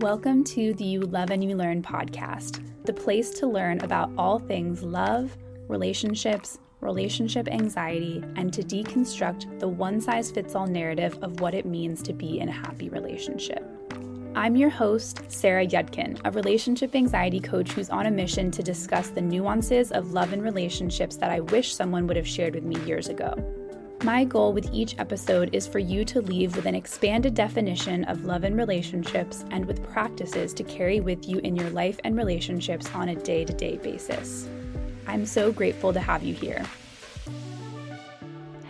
Welcome to the You Love and You Learn podcast, the place to learn about all things love, relationships, relationship anxiety, and to deconstruct the one size fits all narrative of what it means to be in a happy relationship. I'm your host, Sarah Yudkin, a relationship anxiety coach who's on a mission to discuss the nuances of love and relationships that I wish someone would have shared with me years ago. My goal with each episode is for you to leave with an expanded definition of love and relationships and with practices to carry with you in your life and relationships on a day to day basis. I'm so grateful to have you here.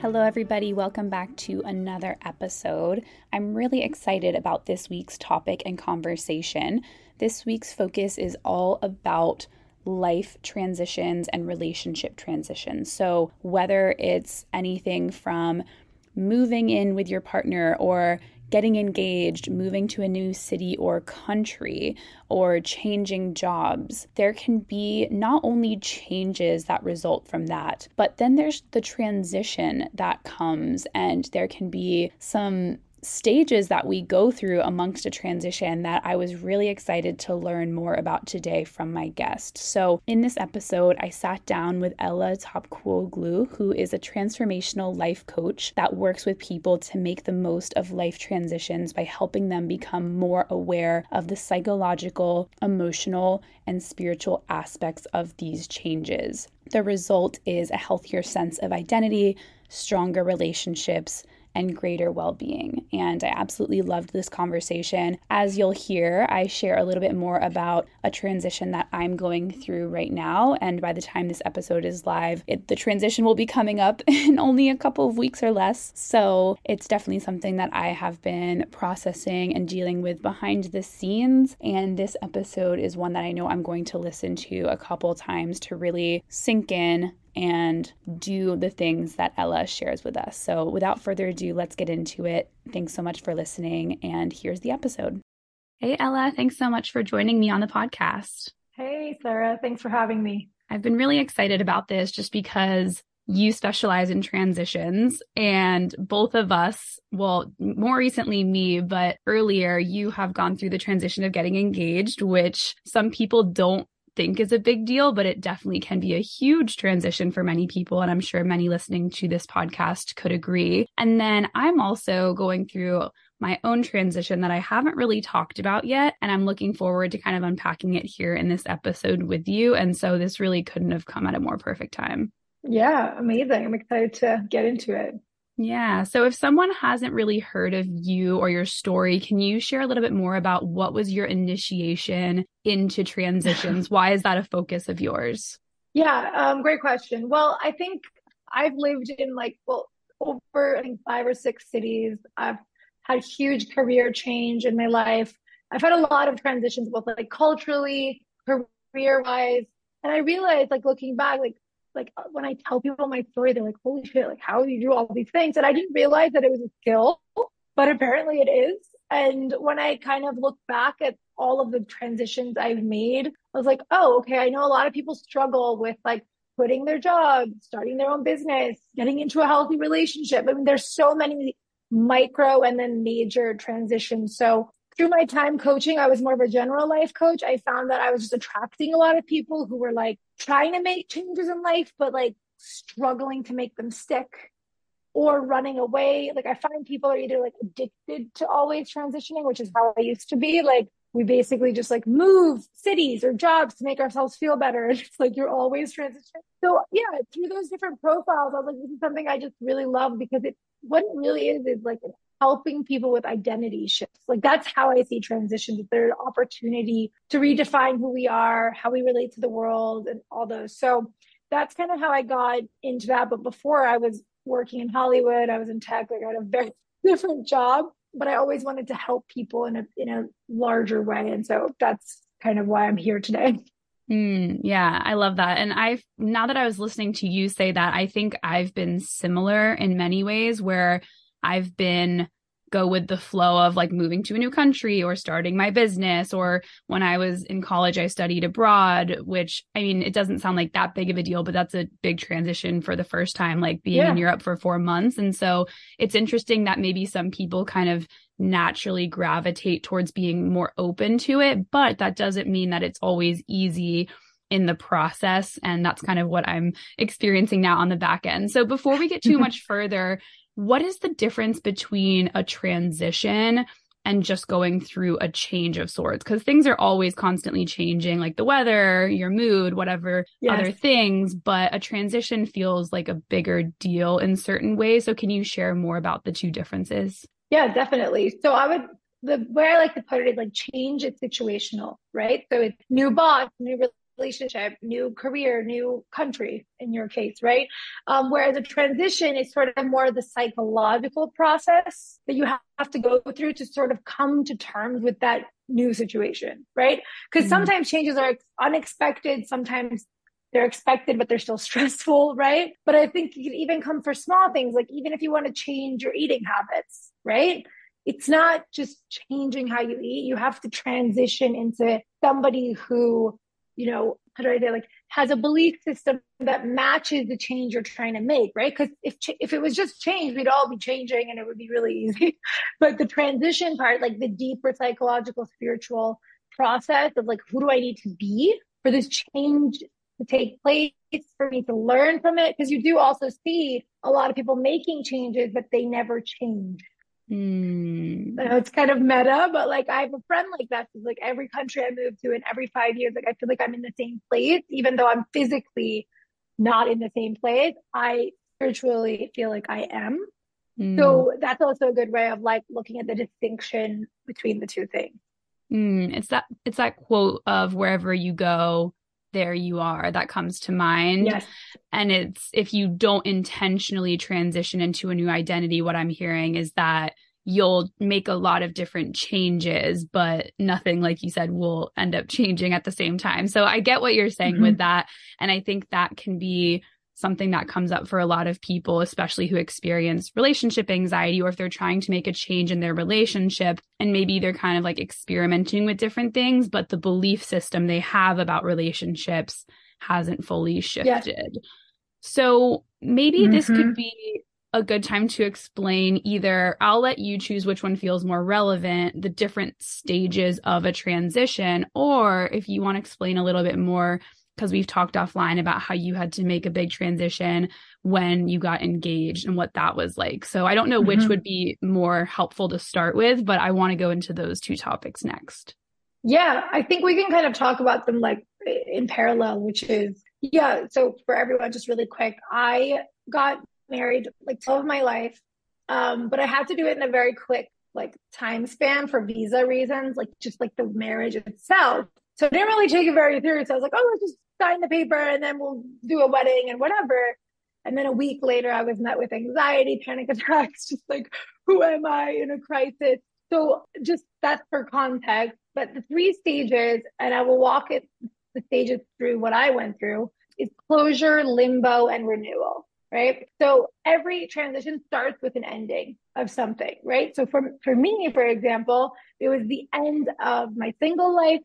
Hello, everybody. Welcome back to another episode. I'm really excited about this week's topic and conversation. This week's focus is all about life transitions and relationship transitions. So, whether it's anything from moving in with your partner or getting engaged, moving to a new city or country, or changing jobs, there can be not only changes that result from that, but then there's the transition that comes, and there can be some stages that we go through amongst a transition that I was really excited to learn more about today from my guest. So, in this episode, I sat down with Ela Topcuoglu, who is a transformational life coach that works with people to make the most of life transitions by helping them become more aware of the psychological, emotional, and spiritual aspects of these changes. The result is a healthier sense of identity, stronger relationships, and greater well being. And I absolutely loved this conversation. As you'll hear, I share a little bit more about a transition that I'm going through right now. And by the time this episode is live, it, the transition will be coming up in only a couple of weeks or less. So it's definitely something that I have been processing and dealing with behind the scenes. And this episode is one that I know I'm going to listen to a couple times to really sink in and do the things that Ela shares with us. So, without further ado, let's get into it. Thanks so much for listening, and here's the episode. Hey, Ela, thanks so much for joining me on the podcast. Hey, Sarah, thanks for having me. I've been really excited about this just because you specialize in transitions and both of us, well, more recently me, but earlier you have gone through the transition of getting engaged, which some people don't think is a big deal, but it definitely can be a huge transition for many people. And I'm sure many listening to this podcast could agree. And then I'm also going through my own transition that I haven't really talked about yet. And I'm looking forward to kind of unpacking it here in this episode with you. And so this really couldn't have come at a more perfect time. Yeah, amazing. I'm excited to get into it. Yeah. So if someone hasn't really heard of you or your story, can you share a little bit more about what was your initiation into transitions? Why is that a focus of yours? Yeah, um, great question. Well, I think I've lived in like, well, over I think five or six cities. I've had huge career change in my life. I've had a lot of transitions, both like culturally, career wise. And I realized like looking back, like like uh, when I tell people my story, they're like, holy shit, like how do you do all these things? And I didn't realize that it was a skill, but apparently it is. And when I kind of look back at all of the transitions I've made, I was like, oh, okay, I know a lot of people struggle with like quitting their job, starting their own business, getting into a healthy relationship. I mean, there's so many micro and then major transitions. So through my time coaching, I was more of a general life coach. I found that I was just attracting a lot of people who were like trying to make changes in life, but like struggling to make them stick or running away. Like I find people are either like addicted to always transitioning, which is how I used to be. Like we basically just like move cities or jobs to make ourselves feel better. And it's like you're always transitioning. So yeah, through those different profiles, I was like, this is something I just really love because it what it really is is like helping people with identity shifts. Like that's how I see transitions. There's an opportunity to redefine who we are, how we relate to the world and all those. So that's kind of how I got into that. But before I was working in Hollywood, I was in tech, like I had a very different job, but I always wanted to help people in a, in a larger way. And so that's kind of why I'm here today. Mm, yeah, I love that. And I've, now that I was listening to you say that, I think I've been similar in many ways where I've been go with the flow of like moving to a new country or starting my business or when I was in college I studied abroad which I mean it doesn't sound like that big of a deal but that's a big transition for the first time like being yeah. in Europe for 4 months and so it's interesting that maybe some people kind of naturally gravitate towards being more open to it. But that doesn't mean that it's always easy in the process. And that's kind of what I'm experiencing now on the back end. So before we get too much further, what is the difference between a transition and just going through a change of sorts? Because things are always constantly changing like the weather your mood whatever yes. other things but a transition feels like a bigger deal in certain ways. So can you share more about the two differences? Yeah definitely. So i would the way i like to put it is like change is situational right? So it's new boss new relationship, new career, new country in your case, right? Um, whereas a transition is sort of more the psychological process that you have to go through to sort of come to terms with that new situation, right? Because mm-hmm. sometimes changes are unexpected, sometimes they're expected, but they're still stressful, right? But I think it can even come for small things, like even if you want to change your eating habits, right? It's not just changing how you eat. You have to transition into somebody who you know, how do I say, like has a belief system that matches the change you're trying to make, right? Because if if it was just change, we'd all be changing and it would be really easy. but the transition part, like the deeper psychological, spiritual process of like, who do I need to be for this change to take place, for me to learn from it? Because you do also see a lot of people making changes, but they never change. Mm. know it's kind of meta, but like I have a friend like that. like every country I move to, and every five years, like I feel like I'm in the same place, even though I'm physically not in the same place. I spiritually feel like I am. Mm. So that's also a good way of like looking at the distinction between the two things. Mm. It's that it's that quote of wherever you go, there you are that comes to mind. Yes. And it's if you don't intentionally transition into a new identity, what I'm hearing is that you'll make a lot of different changes, but nothing, like you said, will end up changing at the same time. So I get what you're saying mm-hmm. with that. And I think that can be something that comes up for a lot of people, especially who experience relationship anxiety, or if they're trying to make a change in their relationship and maybe they're kind of like experimenting with different things, but the belief system they have about relationships hasn't fully shifted. Yes. So maybe mm-hmm. this could mm-hmm. be a good time to explain either I'll let you choose which one feels more relevant, the different stages of a transition, or if you want to explain a little bit more, because we've talked offline about how you had to make a big transition when you got engaged and what that was like. So I don't know mm-hmm. which would be more helpful to start with, but I want to go into those two topics next. Yeah, I think we can kind of talk about them like in parallel, which is, yeah. So for everyone, just really quick, I got married like 12 of my life. Um, but I had to do it in a very quick like time span for visa reasons, like just like the marriage itself. So I didn't really take it very seriously. I was like, oh, let's just sign the paper and then we'll do a wedding and whatever. And then a week later, I was met with anxiety, panic attacks, just like, who am I in a crisis? So just that's for context. But the three stages, and I will walk it the stages through what I went through, is closure, limbo, and renewal right? So every transition starts with an ending of something, right? So for, for me, for example, it was the end of my single life.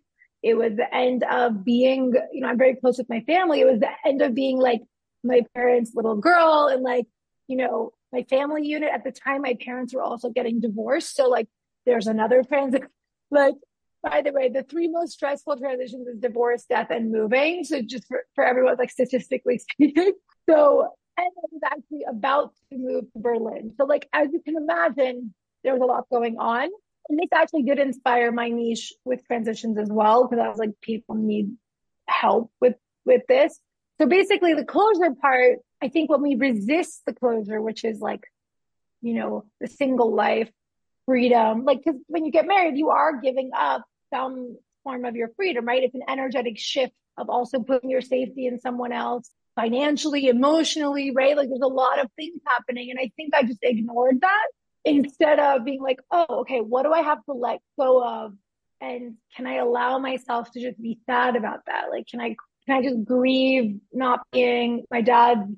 It was the end of being, you know, I'm very close with my family. It was the end of being like my parents' little girl and like, you know, my family unit at the time, my parents were also getting divorced. So like there's another transition. Like, by the way, the three most stressful transitions is divorce, death, and moving. So just for, for everyone, like statistically speaking. So and I was actually about to move to Berlin. So, like, as you can imagine, there was a lot going on. And this actually did inspire my niche with transitions as well, because I was like, people need help with with this. So basically the closure part, I think when we resist the closure, which is like, you know, the single life freedom, like, cause when you get married, you are giving up some form of your freedom, right? It's an energetic shift of also putting your safety in someone else financially, emotionally, right? Like there's a lot of things happening. And I think I just ignored that instead of being like, oh, okay, what do I have to let go of? And can I allow myself to just be sad about that? Like, can I, can I just grieve not being my dad's,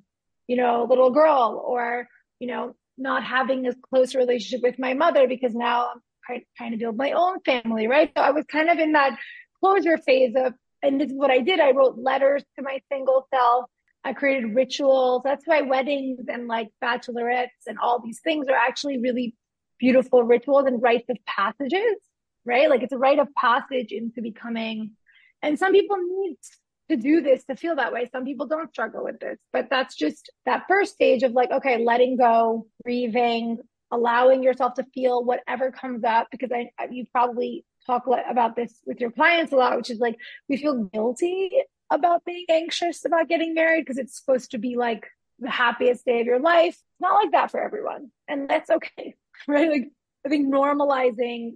you know, little girl or, you know, not having this close relationship with my mother because now I'm trying to build my own family, right? So I was kind of in that closure phase of, and this is what I did. I wrote letters to my single self I created rituals. That's why weddings and like bachelorettes and all these things are actually really beautiful rituals and rites of passages, right? Like it's a rite of passage into becoming. And some people need to do this to feel that way. Some people don't struggle with this, but that's just that first stage of like, okay, letting go, grieving, allowing yourself to feel whatever comes up. Because I, you probably talk about this with your clients a lot, which is like, we feel guilty about being anxious about getting married because it's supposed to be like the happiest day of your life. It's not like that for everyone. And that's okay, right? Like, I think normalizing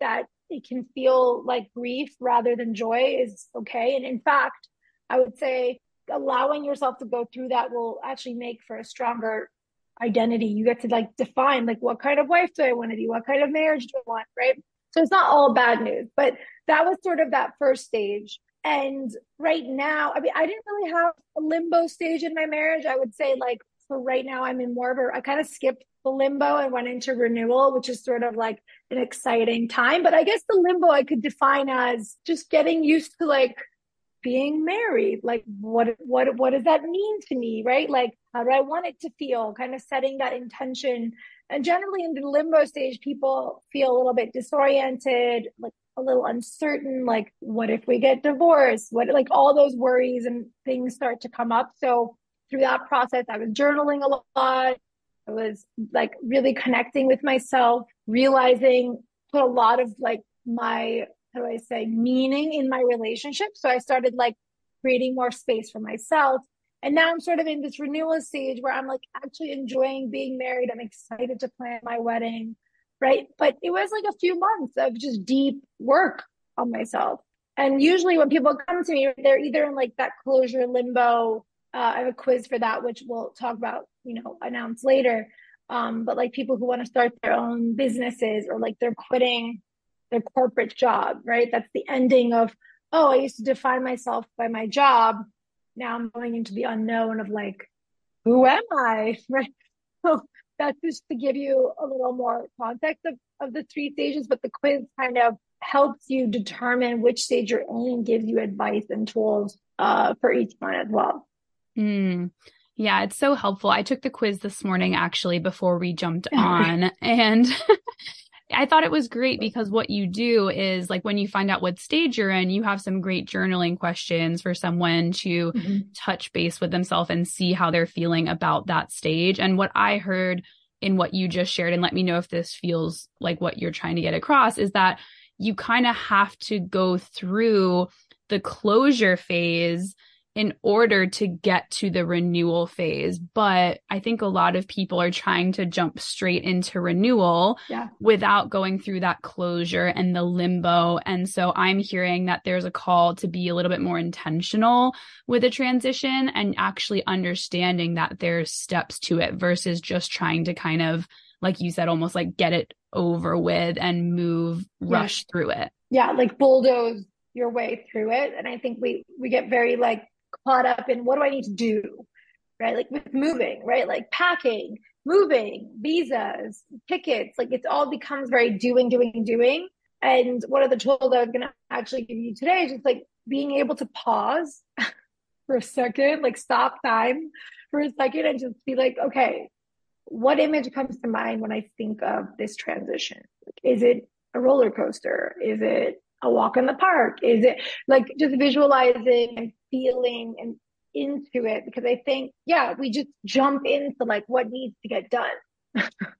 that it can feel like grief rather than joy is okay. And in fact, I would say allowing yourself to go through that will actually make for a stronger identity. You get to like define like what kind of wife do I want to be? What kind of marriage do I want? Right. So it's not all bad news, but that was sort of that first stage. And right now, I mean, I didn't really have a limbo stage in my marriage. I would say like for right now, I'm in more of a, I kind of skipped the limbo and went into renewal, which is sort of like an exciting time. But I guess the limbo I could define as just getting used to like being married. Like what, what, what does that mean to me? Right. Like how do I want it to feel? Kind of setting that intention. And generally in the limbo stage, people feel a little bit disoriented, like a little uncertain, like, what if we get divorced? What, like, all those worries and things start to come up. So, through that process, I was journaling a lot. I was like really connecting with myself, realizing, put a lot of like my, how do I say, meaning in my relationship. So, I started like creating more space for myself. And now I'm sort of in this renewal stage where I'm like actually enjoying being married. I'm excited to plan my wedding right? But it was like a few months of just deep work on myself. And usually when people come to me, they're either in like that closure limbo. Uh, I have a quiz for that, which we'll talk about, you know, announce later. Um, but like people who want to start their own businesses or like they're quitting their corporate job, right? That's the ending of, oh, I used to define myself by my job. Now I'm going into the unknown of like, who am I? Right. That's just to give you a little more context of, of the three stages, but the quiz kind of helps you determine which stage you're in and gives you advice and tools uh, for each one as well. Mm. Yeah, it's so helpful. I took the quiz this morning actually before we jumped on and I thought it was great because what you do is like when you find out what stage you're in, you have some great journaling questions for someone to mm-hmm. touch base with themselves and see how they're feeling about that stage. And what I heard in what you just shared, and let me know if this feels like what you're trying to get across, is that you kind of have to go through the closure phase in order to get to the renewal phase. But I think a lot of people are trying to jump straight into renewal yeah. without going through that closure and the limbo. And so I'm hearing that there's a call to be a little bit more intentional with a transition and actually understanding that there's steps to it versus just trying to kind of, like you said, almost like get it over with and move, rush through it. Yeah, like bulldoze your way through it. And I think we we get very like caught up in what do I need to do, right? Like with moving, right? Like packing, moving, visas, tickets, like it all becomes very doing, doing, doing. And one of the tools I was going to actually give you today is just like being able to pause for a second, like stop time for a second and just be like, okay, what image comes to mind when I think of this transition? Is it a roller coaster? Is it a walk in the park? Is it like just visualizing and feeling and into it? Because I think, yeah, we just jump into like what needs to get done.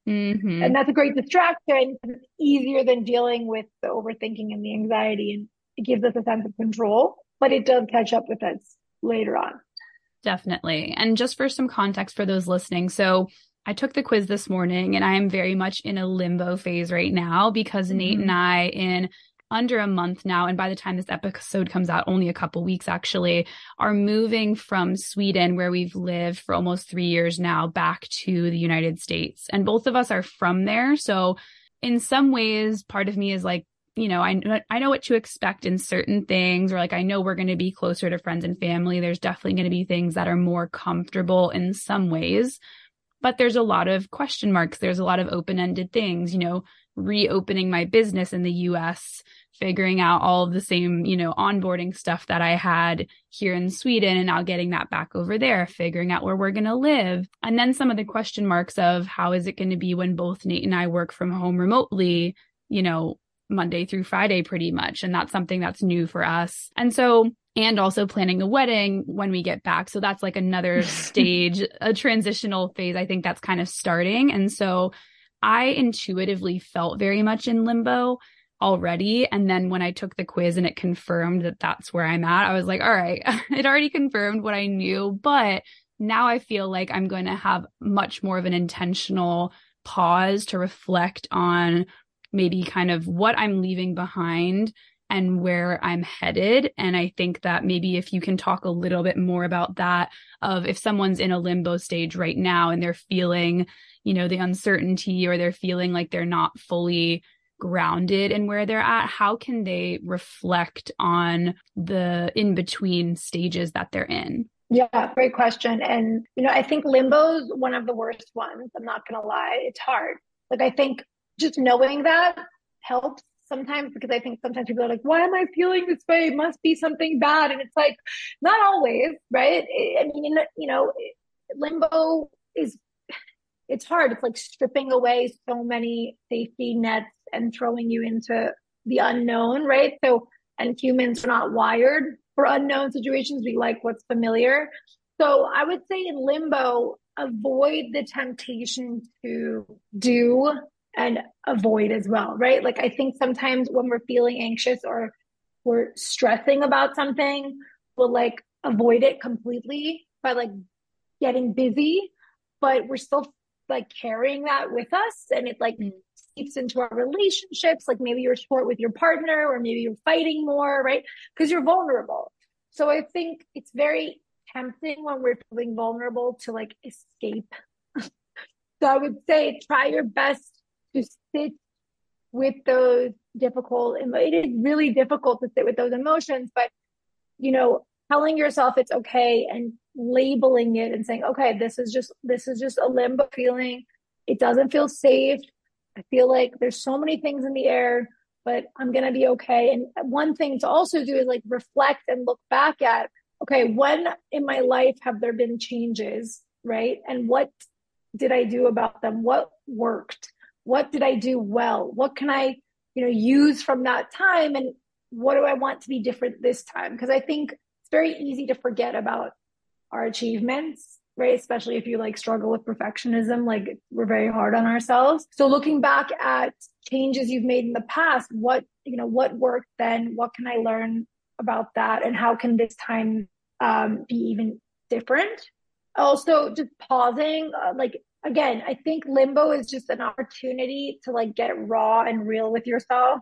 mm-hmm. And that's a great distraction. It's easier than dealing with the overthinking and the anxiety. And it gives us a sense of control, but it does catch up with us later on. Definitely. And just for some context for those listening. So I took the quiz this morning and I am very much in a limbo phase right now because mm-hmm. Nate and I in under a month now, and by the time this episode comes out, only a couple weeks actually, are moving from Sweden, where we've lived for almost three years now, back to the United States. And both of us are from there. So, in some ways, part of me is like, you know, I I know what to expect in certain things, or like I know we're going to be closer to friends and family. There's definitely going to be things that are more comfortable in some ways, but there's a lot of question marks. There's a lot of open ended things. You know, reopening my business in the US figuring out all of the same, you know, onboarding stuff that I had here in Sweden and now getting that back over there, figuring out where we're going to live. And then some of the question marks of how is it going to be when both Nate and I work from home remotely, you know, Monday through Friday pretty much. And that's something that's new for us. And so and also planning a wedding when we get back. So that's like another stage, a transitional phase. I think that's kind of starting. And so I intuitively felt very much in limbo already. And then when I took the quiz and it confirmed that that's where I'm at, I was like, all right, it already confirmed what I knew. But now I feel like I'm going to have much more of an intentional pause to reflect on maybe kind of what I'm leaving behind and where I'm headed. And I think that maybe if you can talk a little bit more about that, of if someone's in a limbo stage right now and they're feeling, you know, the uncertainty or they're feeling like they're not fully grounded in where they're at, how can they reflect on the in between stages that they're in? Yeah, great question. And, you know, I think limbo is one of the worst ones. I'm not going to lie. It's hard. Like, I think just knowing that helps sometimes because I think sometimes people are like, why am I feeling this way? It must be something bad. And it's like, not always, right? I mean, you know, limbo is, it's hard. It's like stripping away so many safety nets and throwing you into the unknown, right? So, and humans are not wired for unknown situations. We like what's familiar. So I would say in limbo, avoid the temptation to do and avoid as well, right? Like I think sometimes when we're feeling anxious or we're stressing about something, we'll like avoid it completely by like getting busy, but we're still like carrying that with us and it like mm. seeps into our relationships. Like maybe you're short with your partner or maybe you're fighting more, right? Because you're vulnerable. So I think it's very tempting when we're feeling vulnerable to like escape. so I would say try your best to sit with those difficult it is really difficult to sit with those emotions but you know telling yourself it's okay and labeling it and saying okay this is just this is just a limbo feeling it doesn't feel safe i feel like there's so many things in the air but i'm to be okay and one thing to also do is like reflect and look back at okay when in my life have there been changes right and what did i do about them what worked what did I do well? What can I, you know, use from that time? And what do I want to be different this time? Because I think it's very easy to forget about our achievements, right? Especially if you like struggle with perfectionism, like we're very hard on ourselves. So looking back at changes you've made in the past, what, you know, what worked then? What can I learn about that? And how can this time um, be even different? Also, just pausing, uh, like again, I think limbo is just an opportunity to like get raw and real with yourself.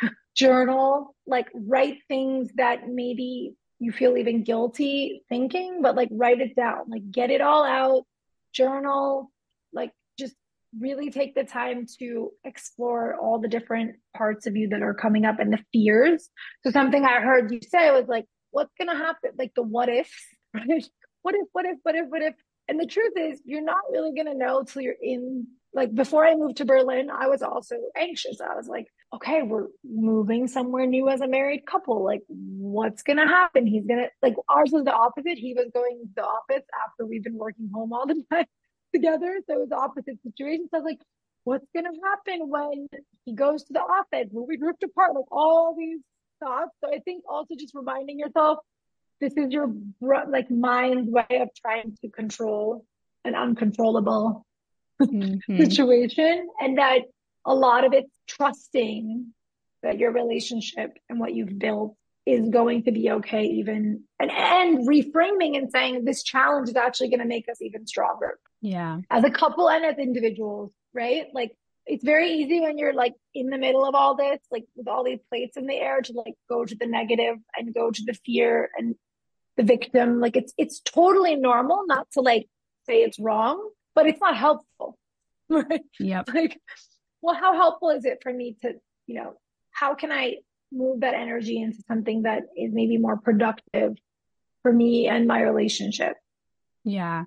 Journal, like write things that maybe you feel even guilty thinking, but like write it down, like get it all out, journal, like just really take the time to explore all the different parts of you that are coming up and the fears. So something I heard you say was like, what's going to happen? Like the what ifs, right? What if, what if, what if, what if? And the truth is, you're not really going to know till you're in. Like before I moved to Berlin, I was also anxious. I was like, okay, we're moving somewhere new as a married couple. Like, what's going to happen? He's going to, like, ours was the opposite. He was going to the office after we've been working home all the time together. So it was the opposite situation. So I was like, what's going to happen when he goes to the office? Will we drift apart? Like, all these thoughts. So I think also just reminding yourself this is your like mind's way of trying to control an uncontrollable mm-hmm. situation and that a lot of it's trusting that your relationship and what you've built is going to be okay even and and reframing and saying this challenge is actually going to make us even stronger yeah as a couple and as individuals right like it's very easy when you're like in the middle of all this like with all these plates in the air to like go to the negative and go to the fear and the victim. Like it's it's totally normal not to like say it's wrong, but it's not helpful. Right? Yep. Like, well, how helpful is it for me to, you know, how can I move that energy into something that is maybe more productive for me and my relationship? Yeah.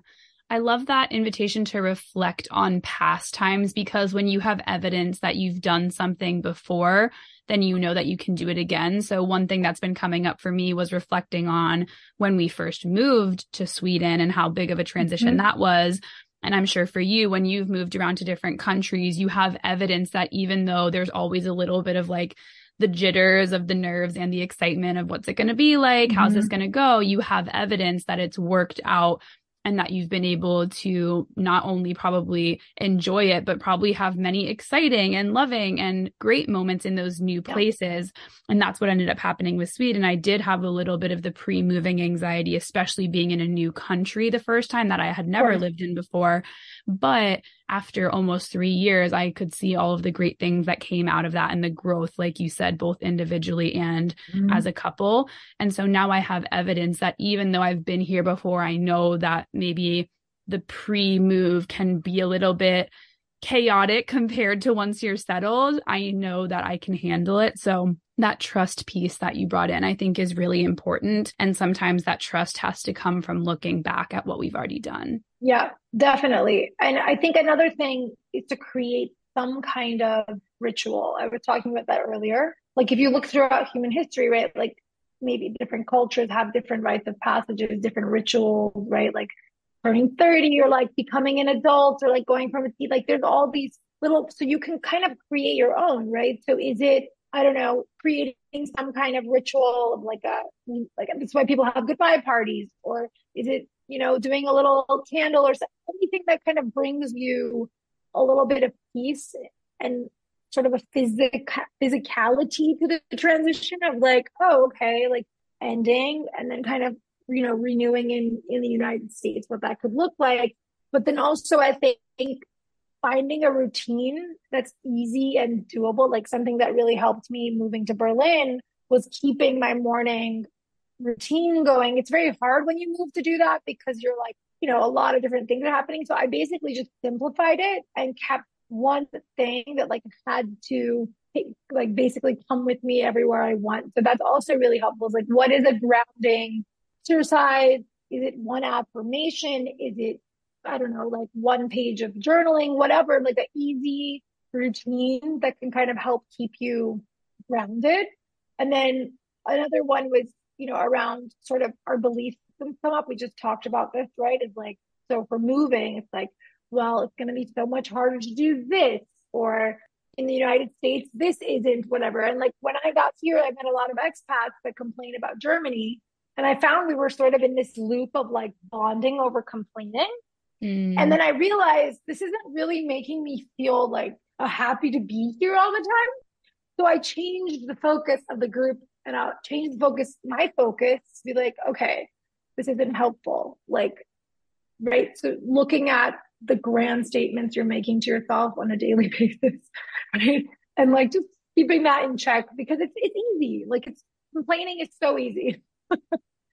I love that invitation to reflect on past times because when you have evidence that you've done something before, then you know that you can do it again. So one thing that's been coming up for me was reflecting on when we first moved to Sweden and how big of a transition mm-hmm. that was. And I'm sure for you, when you've moved around to different countries, you have evidence that even though there's always a little bit of like the jitters of the nerves and the excitement of what's it going to be like? Mm-hmm. How's this mm-hmm. going to go? You have evidence that it's worked out and that you've been able to not only probably enjoy it, but probably have many exciting and loving and great moments in those new places. Yeah. And that's what ended up happening with Sweden. And I did have a little bit of the pre moving anxiety, especially being in a new country the first time that I had never lived in before. But after almost three years, I could see all of the great things that came out of that and the growth, like you said, both individually and mm-hmm. as a couple. And so now I have evidence that even though I've been here before, I know that maybe the pre move can be a little bit chaotic compared to once you're settled. I know that I can handle it. So that trust piece that you brought in, I think is really important. And sometimes that trust has to come from looking back at what we've already done. Yeah, definitely. And I think another thing is to create some kind of ritual. I was talking about that earlier. Like if you look throughout human history, right? Like maybe different cultures have different rites of passages, different rituals, right? Like turning 30 or like becoming an adult or like going from a seat. like there's all these little so you can kind of create your own, right? So is it I don't know, creating some kind of ritual of like a like that's why people have goodbye parties, or is it you know doing a little candle or something, anything that kind of brings you a little bit of peace and sort of a physic physicality to the transition of like oh okay like ending and then kind of you know renewing in in the United States what that could look like, but then also I think finding a routine that's easy and doable, like something that really helped me moving to Berlin was keeping my morning routine going. It's very hard when you move to do that because you're like, you know, a lot of different things are happening. So I basically just simplified it and kept one thing that like had to like basically come with me everywhere I want. So that's also really helpful. Like, what is a grounding exercise? Is it one affirmation? Is it I don't know, like one page of journaling, whatever, like an easy routine that can kind of help keep you grounded. And then another one was, you know, around sort of our beliefs systems come up. We just talked about this, right? It's like, so for moving, it's like, well, it's going to be so much harder to do this or in the United States, this isn't whatever. And like when I got here, I met a lot of expats that complain about Germany. And I found we were sort of in this loop of like bonding over complaining. Mm. And then I realized this isn't really making me feel like happy to be here all the time. So I changed the focus of the group and I'll change the focus, my focus be like, okay, this isn't helpful. Like, right. So looking at the grand statements you're making to yourself on a daily basis, right? And like just keeping that in check because it's, it's easy. Like it's complaining is so easy.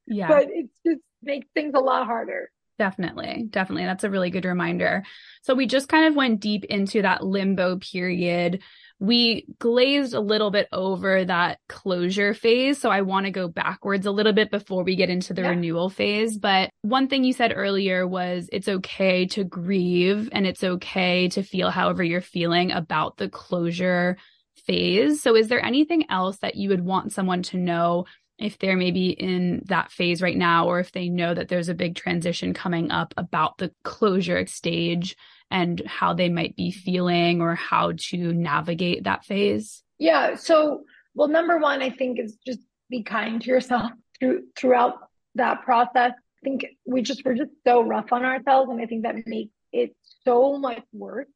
yeah. But it just makes things a lot harder. Definitely. Definitely. That's a really good reminder. So we just kind of went deep into that limbo period. We glazed a little bit over that closure phase. So I want to go backwards a little bit before we get into the yeah. renewal phase. But one thing you said earlier was it's okay to grieve and it's okay to feel however you're feeling about the closure phase. So is there anything else that you would want someone to know if they're maybe in that phase right now, or if they know that there's a big transition coming up about the closure stage and how they might be feeling or how to navigate that phase? Yeah. So, well, number one, I think is just be kind to yourself through throughout that process. I think we just we're just so rough on ourselves, and I think that makes it so much worse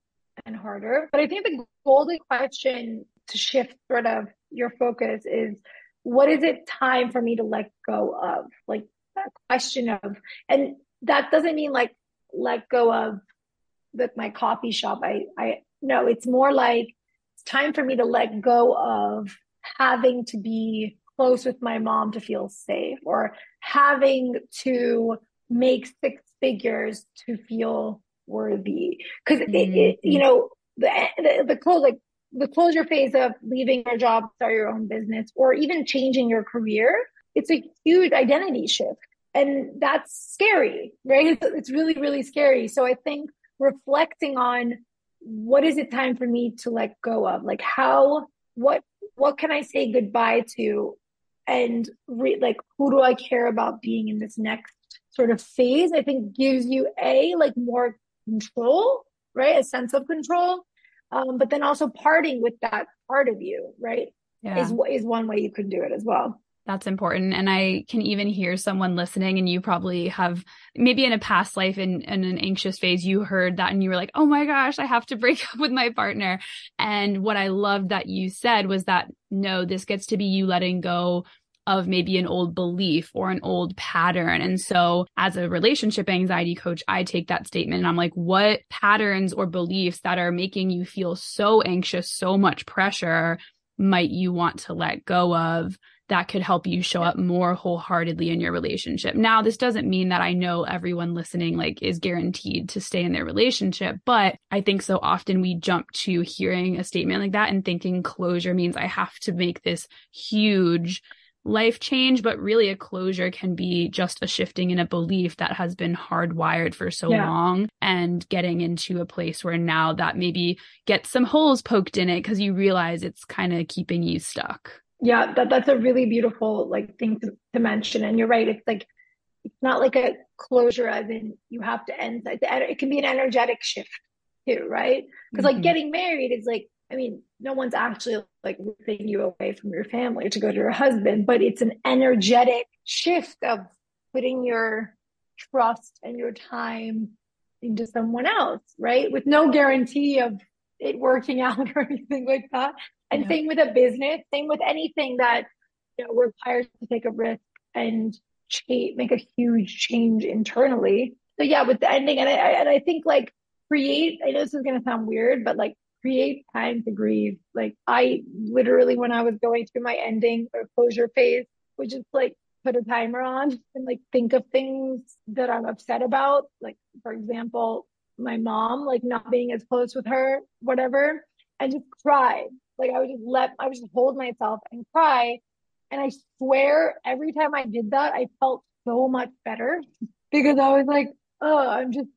and harder. But I think the golden question to shift sort of your focus is what is it time for me to let go of? Like that question of, and that doesn't mean like let go of with my coffee shop. I, I, no, it's more like it's time for me to let go of having to be close with my mom to feel safe or having to make six figures to feel worthy. Cause mm-hmm. it, it, you know, the, the, the close, like the closure phase of leaving your job, start your own business, or even changing your career, it's a huge identity shift. and that's scary, right? It's, it's really, really scary. So I think reflecting on what is it time for me to let go of? Like how, what, what can I say goodbye to? And re- like, who do I care about being in this next sort of phase? I think gives you a like more control, right? A sense of control. Um, but then also parting with that part of you, right? Yeah. Is, is one way you can do it as well. That's important. And I can even hear someone listening, and you probably have maybe in a past life in, in an anxious phase, you heard that and you were like, oh my gosh, I have to break up with my partner. And what I loved that you said was that no, this gets to be you letting go of maybe an old belief or an old pattern. And so as a relationship anxiety coach, I take that statement and I'm like, what patterns or beliefs that are making you feel so anxious, so much pressure might you want to let go of that could help you show up more wholeheartedly in your relationship. Now, this doesn't mean that I know everyone listening like is guaranteed to stay in their relationship, but I think so often we jump to hearing a statement like that and thinking closure means I have to make this huge life change, but really a closure can be just a shifting in a belief that has been hardwired for so yeah. long and getting into a place where now that maybe gets some holes poked in it because you realize it's kind of keeping you stuck yeah that, that's a really beautiful like thing to, to mention. And you're right it's like it's not like a closure as in you have to end it can be an energetic shift too right? Because mm-hmm. like getting married is like i mean no one's actually like ripping you away from your family to go to your husband but it's an energetic shift of putting your trust and your time into someone else right? With no guarantee of it working out or anything like that and yeah. same with a business, same with anything that you know requires to take a risk and change, make a huge change internally. So yeah, with the ending, and I and I think like create. I know this is gonna sound weird, but like create time to grieve. Like I literally, when I was going through my ending or closure phase, would just like put a timer on and like think of things that I'm upset about. Like for example, my mom, like not being as close with her, whatever, and just cry like I would just let, I would just hold myself and cry. And I swear every time I did that, I felt so much better because I was like, oh, I'm just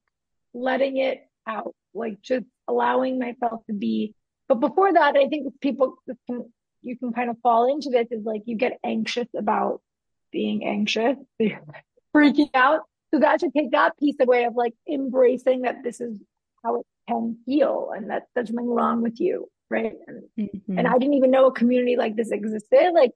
letting it out, like just allowing myself to be. But before that, I think people can, you can kind of fall into this is like you get anxious about being anxious, freaking out. So that should take that piece away of like embracing that this is how it can feel and that there's something wrong with you right and, mm-hmm. and i didn't even know a community like this existed like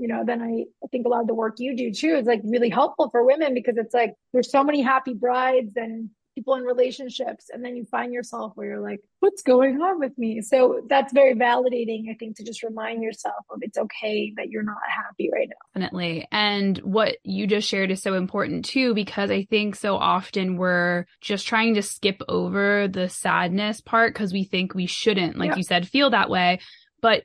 you know then I, I think a lot of the work you do too is like really helpful for women because it's like there's so many happy brides and people in relationships and then you find yourself where you're like what's going on with me? So that's very validating i think to just remind yourself of it's okay that you're not happy right now. Definitely. And what you just shared is so important too because i think so often we're just trying to skip over the sadness part because we think we shouldn't like yeah. you said feel that way. But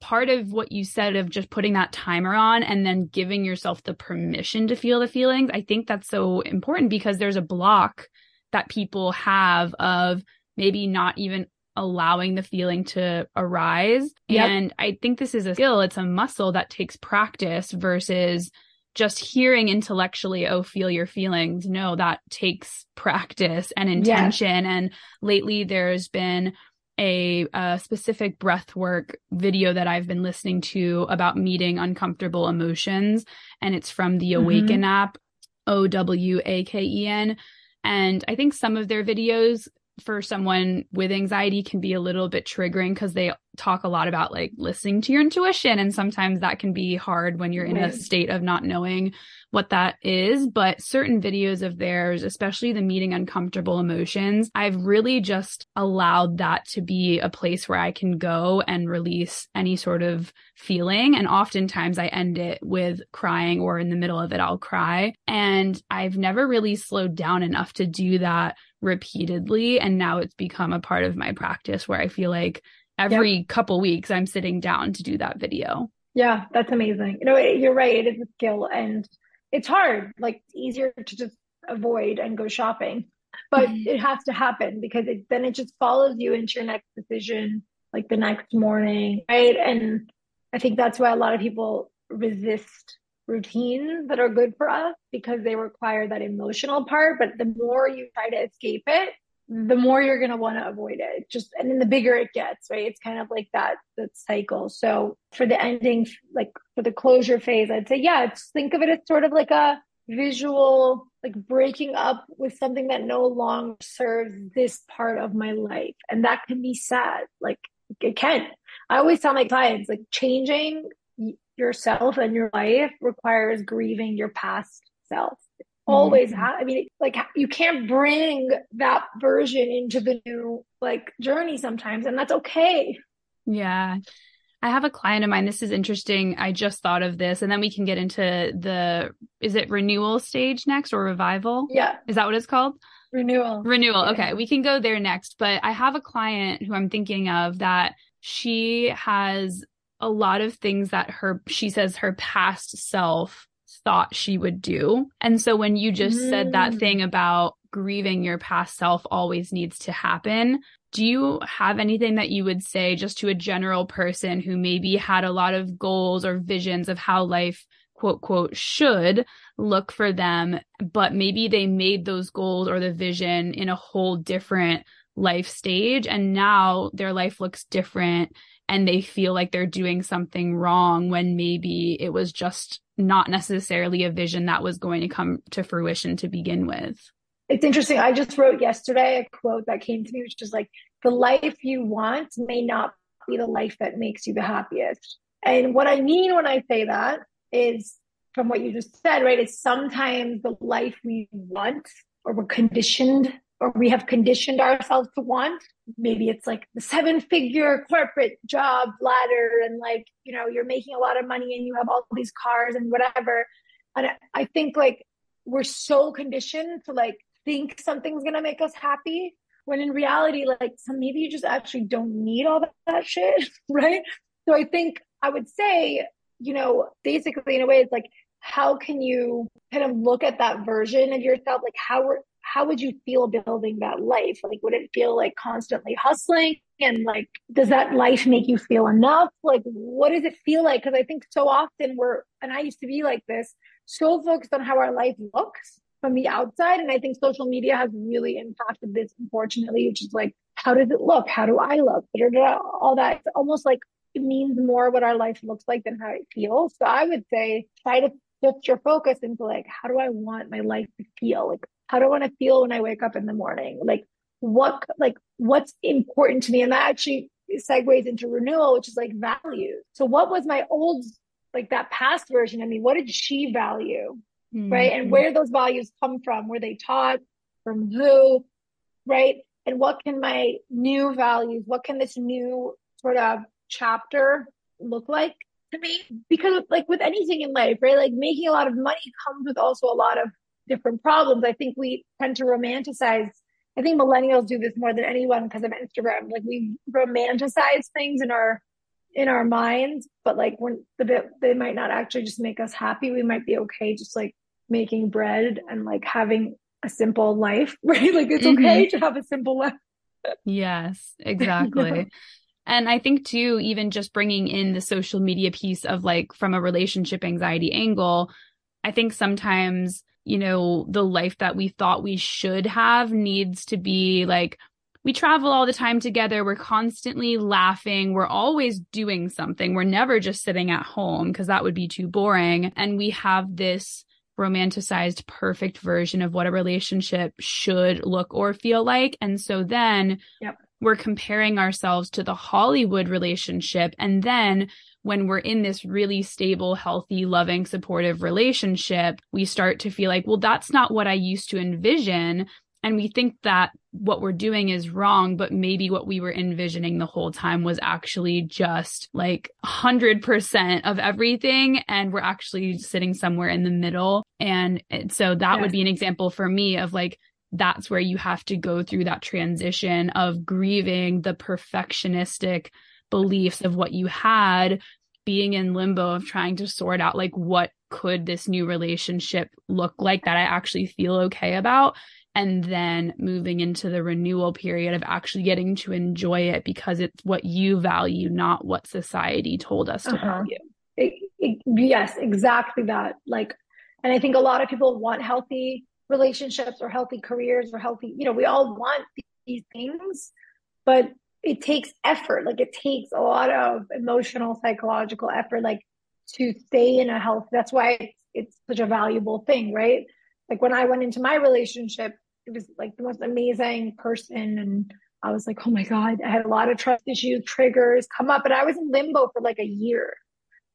part of what you said of just putting that timer on and then giving yourself the permission to feel the feelings, I think that's so important because there's a block that people have of maybe not even allowing the feeling to arise. Yep. And I think this is a skill, it's a muscle that takes practice versus just hearing intellectually, oh, feel your feelings. No, that takes practice and intention. And lately there's been a, a, specific breath work video that I've been listening to about meeting uncomfortable emotions. And it's from the mm-hmm. Awaken app, O W A K E N. And I think some of their videos for someone with anxiety can be a little bit triggering because they talk a lot about like listening to your intuition. And sometimes that can be hard when you're in a state of not knowing what that is. But certain videos of theirs, especially the meeting uncomfortable emotions, I've really just allowed that to be a place where I can go and release any sort of feeling. And oftentimes I end it with crying or in the middle of it, I'll cry. And I've never really slowed down enough to do that repeatedly. And now it's become a part of my practice where I feel like every yep. couple weeks I'm sitting down to do that video. Yeah, that's amazing. You know, you're right. It is a skill and it's hard. Like it's easier to just avoid and go shopping, but mm-hmm. it has to happen because it, then it just follows you into your next decision, like the next morning. Right. And I think that's why a lot of people resist routines that are good for us because they require that emotional part. But the more you try to escape it, the more you're going to want to avoid it. Just, and then the bigger it gets, right? It's kind of like that, that cycle. So for the ending, like for the closure phase, I'd say, yeah, just think of it as sort of like a visual, like breaking up with something that no longer serves this part of my life. And that can be sad. Like it can. I always tell my clients, like changing yourself and your life requires grieving your past self. Always mm-hmm. I mean, like you can't bring that version into the new like journey sometimes, and that's okay. Yeah. I have a client of mine. This is interesting. I just thought of this, and then we can get into the is it renewal stage next or revival? Yeah. Is that what it's called? Renewal. Renewal. Okay. We can go there next. But I have a client who I'm thinking of that she has a lot of things that her, she says her past self thought she would do. And so when you just mm. said that mm. thing about grieving your past self always needs to happen, do you have anything that you would say just to a general person who maybe had a lot of goals or visions of how life quote quote should look for them, but maybe they made those goals or the vision in a whole different life stage and now their life looks different and they feel like they're doing something wrong when maybe it was just not necessarily a vision that was going to come to fruition to begin with. It's interesting. I just wrote yesterday a quote that came to me, which is like, the life you want may not be the life that makes you the happiest. And what I mean when I say that is from what you just said, right? It's sometimes the life we want or we're conditioned or we have conditioned ourselves to want. Maybe it's like the seven figure corporate job ladder and like, you know, you're making a lot of money and you have all these cars and whatever. And I think like we're so conditioned to like think something's going to make us happy when in reality, like maybe you just actually don't need all that, that shit. Right. So I think I would say, you know, basically in a way, it's like, how can you kind of look at that version of yourself? Like how how would you feel building that life? Like, would it feel like constantly hustling? And like, does that life make you feel enough? Like, what does it feel like? Because I think so often we're, and I used to be like this, so focused on how our life looks from the outside. And I think social media has really impacted this, unfortunately, which is like, how does it look? How do I look? All that. It's almost like it means more what our life looks like than how it feels. So I would say try to shift your focus into like, how do I want my life to feel? Like, how do I want to feel when I wake up in the morning? Like what like what's important to me? And that actually segues into renewal, which is like value. So what was my old like that past version of me? What did she value? Mm-hmm. Right. And where those values come from? Were they taught from who? Right. And what can my new values, what can this new sort of chapter look like to me? Because like with anything in life, right? Like making a lot of money comes with also a lot of different problems. I think we tend to romanticize. I think millennials do this more than anyone because of Instagram. Like we romanticize things in our in our minds, but like when the bit they might not actually just make us happy. We might be okay just like making bread and like having a simple life, right? Like it's mm-hmm. okay to have a simple life. yes, exactly. And I think too, even just bringing in the social media piece of like from a relationship anxiety angle, I think sometimes you know, the life that we thought we should have needs to be like, we travel all the time together. We're constantly laughing. We're always doing something. We're never just sitting at home because that would be too boring. And we have this romanticized perfect version of what a relationship should look or feel like. And so then yep. we're comparing ourselves to the Hollywood relationship. And then when we're in this really stable, healthy, loving, supportive relationship, we start to feel like, well, that's not what I used to envision. And we think that what we're doing is wrong, but maybe what we were envisioning the whole time was actually just like 100% of everything. And we're actually sitting somewhere in the middle. And so that yes. would be an example for me of like, that's where you have to go through that transition of grieving the perfectionistic beliefs of what you had being in limbo of trying to sort out like what could this new relationship look like that I actually feel okay about and then moving into the renewal period of actually getting to enjoy it because it's what you value not what society told us to uh-huh. value. it, it, yes, exactly that. Like, and I think a lot of people want healthy relationships or healthy careers or healthy, you know, we all want these things, but it takes effort. Like it takes a lot of emotional, psychological effort, like to stay in a health. That's why it's, it's such a valuable thing, right? Like when I went into my relationship, it was like the most amazing person. And I was like, oh my God, I had a lot of trust issues, triggers come up, but I was in limbo for like a year.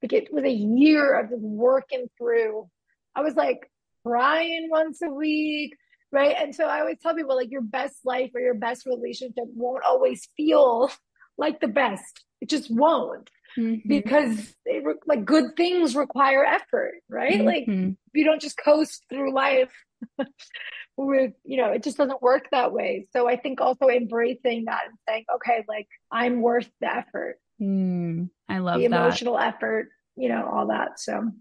Like it was a year of just working through. I was like crying once a week, right? And so I always tell people like your best life or your best relationship won't always feel like the best. It just won't. Mm-hmm. Because it, like good things require effort, right? Mm-hmm. Like you don't just coast through life with, you know, it just doesn't work that way. So I think also embracing that and saying, okay, like I'm worth the effort. Mm, I love the that. emotional effort, you know, all that. So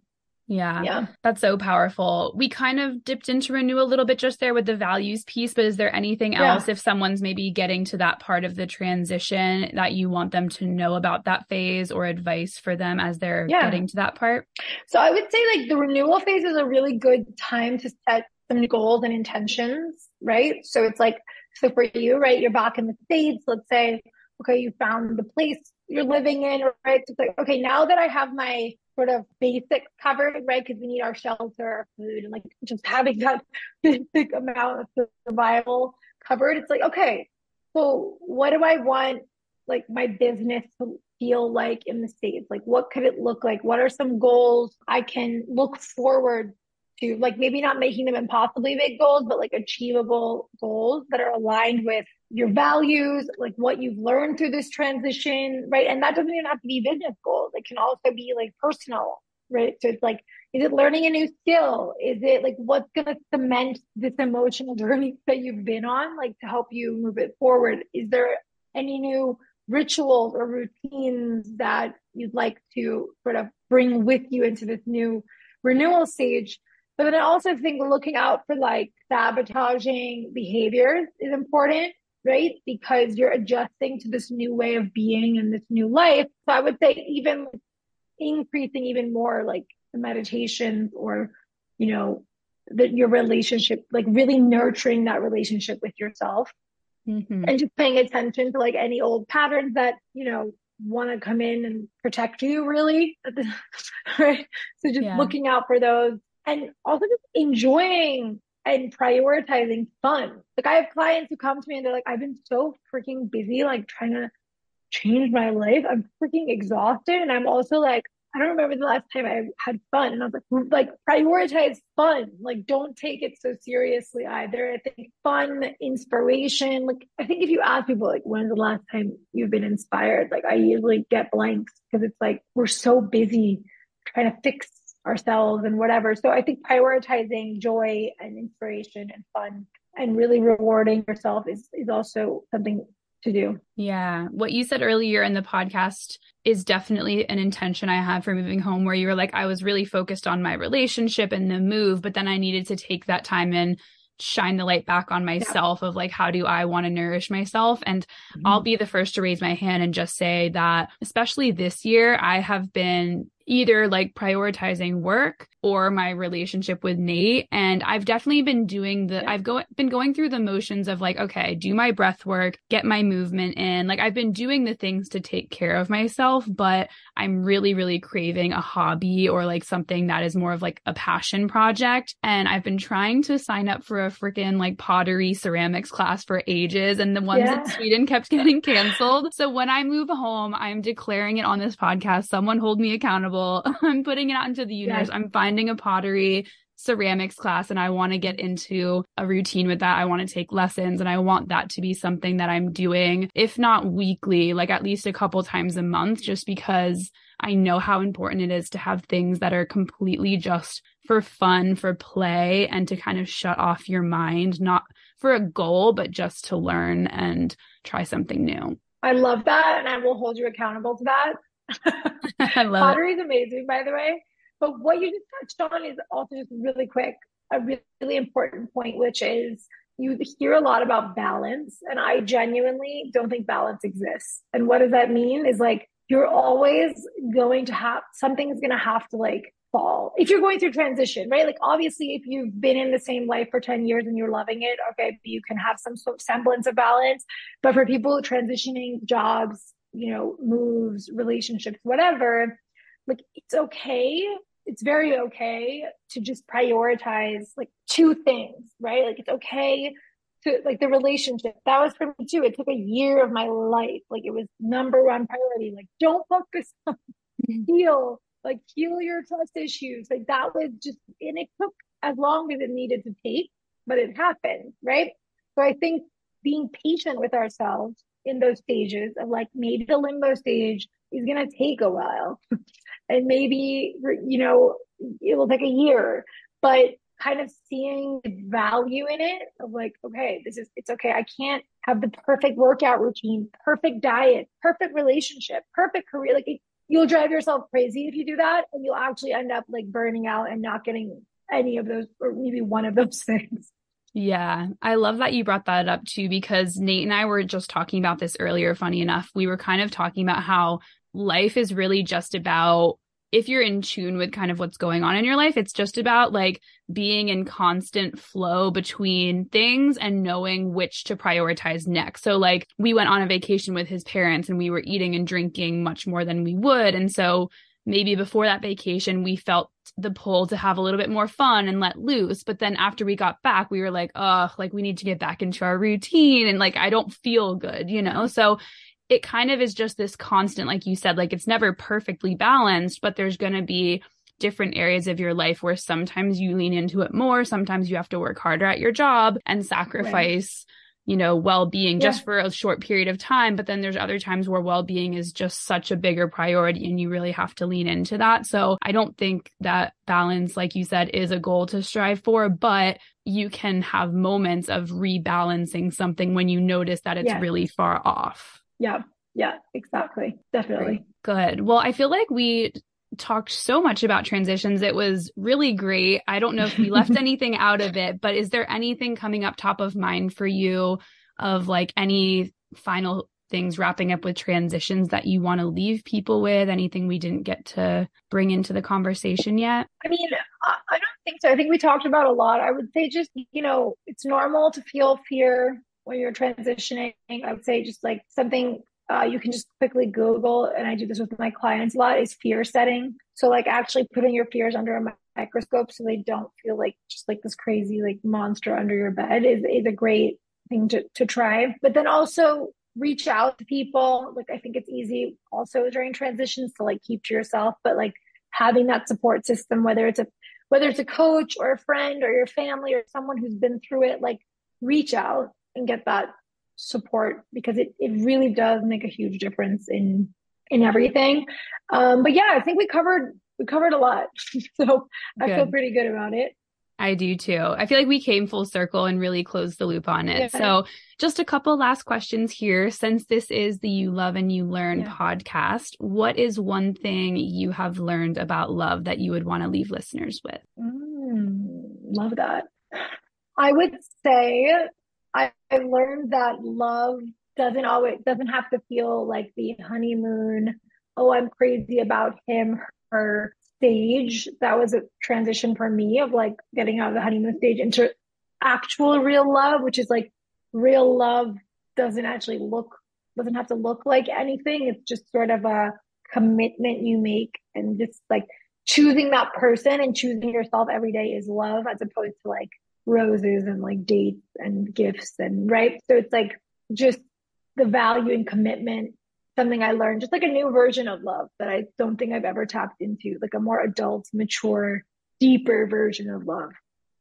yeah. Yeah. That's so powerful. We kind of dipped into renew a little bit just there with the values piece, but is there anything else if someone's maybe getting to that part of the transition that you want them to know about that phase or advice for them as they're yeah. getting to that part? So I would say like the renewal phase is a really good time to set some goals and intentions, right? So it's like, so for you, right, you're back in the States, let's say, okay, you found the place you're living in, right? So it's like, okay, now that I have my sort of basic covered, right? Because we need our shelter, our food, and like just having that basic amount of survival covered. It's like, okay, so what do I want like my business to feel like in the States? Like, what could it look like? What are some goals I can look forward to? Like, maybe not making them impossibly big goals, but like achievable goals that are aligned with your values, like what you've learned through this transition, right? And that doesn't even have to be business goals. It can also be like personal, right? So it's like, is it learning a new skill? Is it like what's going to cement this emotional journey that you've been on, like to help you move it forward? Is there any new rituals or routines that you'd like to sort of bring with you into this new renewal stage? But then I also think looking out for like sabotaging behaviors is important right? Because you're adjusting to this new way of being and this new life. So I would say even increasing even more like the meditations or, you know, that your relationship, like really nurturing that relationship with yourself mm-hmm. and just paying attention to like any old patterns that, you know, want to come in and protect you really. right. So just yeah. looking out for those and also just enjoying and prioritizing fun. Like I have clients who come to me and they're like, I've been so freaking busy, like trying to change my life. I'm freaking exhausted. And I'm also like, I don't remember the last time I had fun. And I was like, mm, like prioritize fun. Like don't take it so seriously either. I think fun, inspiration. Like I think if you ask people like when's the last time you've been inspired, like I usually get blanks because it's like we're so busy trying to fix ourselves and whatever. So I think prioritizing joy and inspiration and fun and really rewarding yourself is is also something to do. Yeah. What you said earlier in the podcast is definitely an intention I had for moving home where you were like, I was really focused on my relationship and the move, but then I needed to take that time and shine the light back on myself yeah. of like how do I want to nourish myself and mm-hmm. I'll be the first to raise my hand and just say that especially this year I have been either like prioritizing work or my relationship with Nate. And I've definitely been doing the, I've go, been going through the motions of like, okay, do my breath work, get my movement in. Like I've been doing the things to take care of myself, but I'm really, really craving a hobby or like something that is more of like a passion project. And I've been trying to sign up for a freaking like pottery ceramics class for ages. And the ones yeah. in Sweden kept getting canceled. So when I move home, I'm declaring it on this podcast. Someone hold me accountable I'm putting it out into the universe. Yes. I'm finding a pottery ceramics class and I want to get into a routine with that. I want to take lessons and I want that to be something that I'm doing, if not weekly, like at least a couple times a month, just because I know how important it is to have things that are completely just for fun, for play, and to kind of shut off your mind, not for a goal, but just to learn and try something new. I love that. And I will hold you accountable to that. Pottery is amazing, by the way. But what you just touched on is also just really quick, a really important point, which is you hear a lot about balance, and I genuinely don't think balance exists. And what does that mean? Is like you're always going to have something's going to have to like fall if you're going through transition, right? Like obviously, if you've been in the same life for 10 years and you're loving it, okay, you can have some semblance of balance. But for people transitioning jobs, you know, moves, relationships, whatever, like it's okay. It's very okay to just prioritize like two things, right? Like it's okay to like the relationship. That was for me too. It took a year of my life. Like it was number one priority. Like don't focus on mm-hmm. heal like heal your trust issues. Like that was just, and it took as long as it needed to take, but it happened, right? So I think being patient with ourselves in those stages of like maybe the limbo stage is going to take a while and maybe, you know, it will take a year, but kind of seeing the value in it of like, okay, this is, it's okay. I can't have the perfect workout routine, perfect diet, perfect relationship, perfect career. Like it, you'll drive yourself crazy if you do that and you'll actually end up like burning out and not getting any of those or maybe one of those things yeah, I love that you brought that up too, because Nate and I were just talking about this earlier. Funny enough, we were kind of talking about how life is really just about if you're in tune with kind of what's going on in your life, it's just about like being in constant flow between things and knowing which to prioritize next. So like we went on a vacation with his parents and we were eating and drinking much more than we would. And so maybe before that vacation, we felt the pull to have a little bit more fun and let loose. But then after we got back, we were like, oh, like we need to get back into our routine. And like, I don't feel good, you know? So it kind of is just this constant, like you said, like it's never perfectly balanced, but there's going to be different areas of your life where sometimes you lean into it more. Sometimes you have to work harder at your job and sacrifice. Right you know, well-being yeah. just for a short period of time. But then there's other times where well-being is just such a bigger priority and you really have to lean into that. So I don't think that balance, like you said, is a goal to strive for, but you can have moments of rebalancing something when you notice that it's yes. really far off. Yeah. Yeah, exactly. Definitely. Good. Well, I feel like we talked so much about transitions. It was really great. I don't know if we left anything out of it, but is there anything coming up top of mind for you of like any final things wrapping up with transitions that you want to leave people with? Anything we didn't get to bring into the conversation yet? I mean, I don't think so. I think we talked about a lot. I would say just, you know, it's normal to feel fear when you're transitioning. I would say just like something uh, you can just quickly Google, and I do this with my clients a lot, is fear setting. So, like, actually putting your fears under a microscope so they don't feel like just like this crazy like monster under your bed is, is a great thing to, to try. But then also reach out to people. Like, I think it's easy also during transitions to like keep to yourself, but like having that support system, whether it's a whether it's a coach or a friend or your family or someone who's been through it, like reach out and get that support because it, it really does make a huge difference in in everything. Um, but yeah, I think we covered we covered a lot, so I feel pretty good about it. I do too. I feel like we came full circle and really closed the loop on it. Yeah. So, just a couple last questions here. Since this is the You Love and You Learn yeah. podcast, what is one thing you have learned about love that you would want to leave listeners with? Mm, love that. I would say I, I learned that love doesn't always doesn't have to feel like the honeymoon. Oh, I'm crazy about him, her stage. That was a transition for me of like getting out of the honeymoon stage into actual real love, which is like real love doesn't actually look doesn't have to look like anything. It's just sort of a commitment you make and just like choosing that person and choosing yourself every day is love as opposed to like roses and like dates and gifts and right. So it's like just the value and commitment, something I learned, just like a new version of love that I don't think I've ever tapped into, like a more adult, mature, deeper version of love.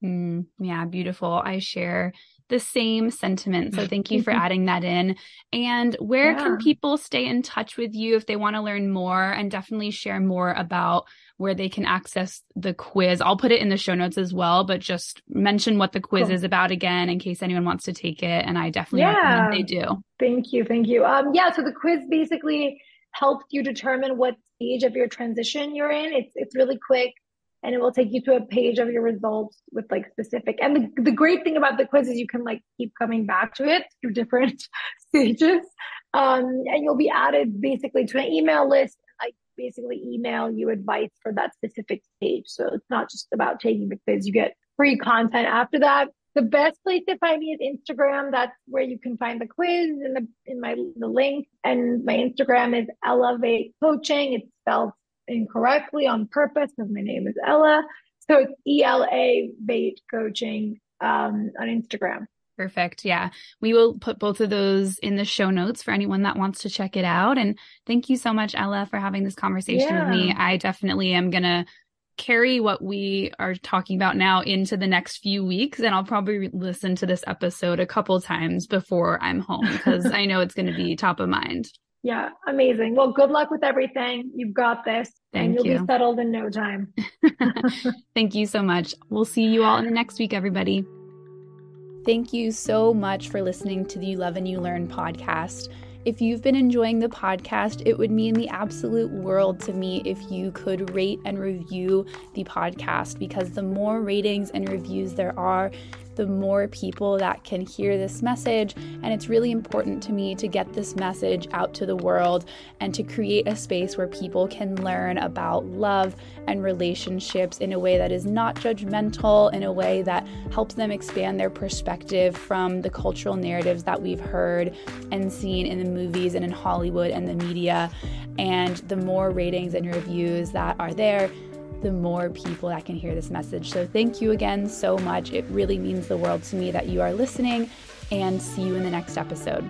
Mm, yeah, beautiful. I share the same sentiment. So thank you for adding that in. And where yeah. can people stay in touch with you if they want to learn more and definitely share more about where they can access the quiz? I'll put it in the show notes as well, but just mention what the quiz cool. is about again in case anyone wants to take it. And I definitely yeah. recommend they do. Thank you. Thank you. Um, yeah. So the quiz basically helps you determine what stage of your transition you're in. It's, it's really quick and it will take you to a page of your results with like specific and the, the great thing about the quiz is you can like keep coming back to it through different stages Um, and you'll be added basically to an email list. Basically email you advice for that specific stage. So it's not just about taking the quiz. You get free content after that. The best place to find me is Instagram. That's where you can find the quiz in the in my the link. And my Instagram is Elavate Coaching. It's spelled incorrectly on purpose because my name is Ela. So it's E L A Bait Coaching um, on Instagram. Perfect. Yeah. We will put both of those in the show notes for anyone that wants to check it out. And thank you so much, Ela, for having this conversation yeah. with me. I definitely am going to carry what we are talking about now into the next few weeks. And I'll probably listen to this episode a couple times before I'm home because I know it's going to be top of mind. Yeah, amazing. Well, good luck with everything. You've got this. Thank and you'll you. be settled in no time. Thank you so much. We'll see you all in the next week, everybody. Thank you so much for listening to the You Love and You Learn podcast. If you've been enjoying the podcast, it would mean the absolute world to me if you could rate and review the podcast because the more ratings and reviews there are, the more people that can hear this message. And it's really important to me to get this message out to the world and to create a space where people can learn about love and relationships in a way that is not judgmental, in a way that helps them expand their perspective from the cultural narratives that we've heard and seen in the movies and in Hollywood and the media. And the more ratings and reviews that are there, the more people that can hear this message. So, thank you again so much. It really means the world to me that you are listening, and see you in the next episode.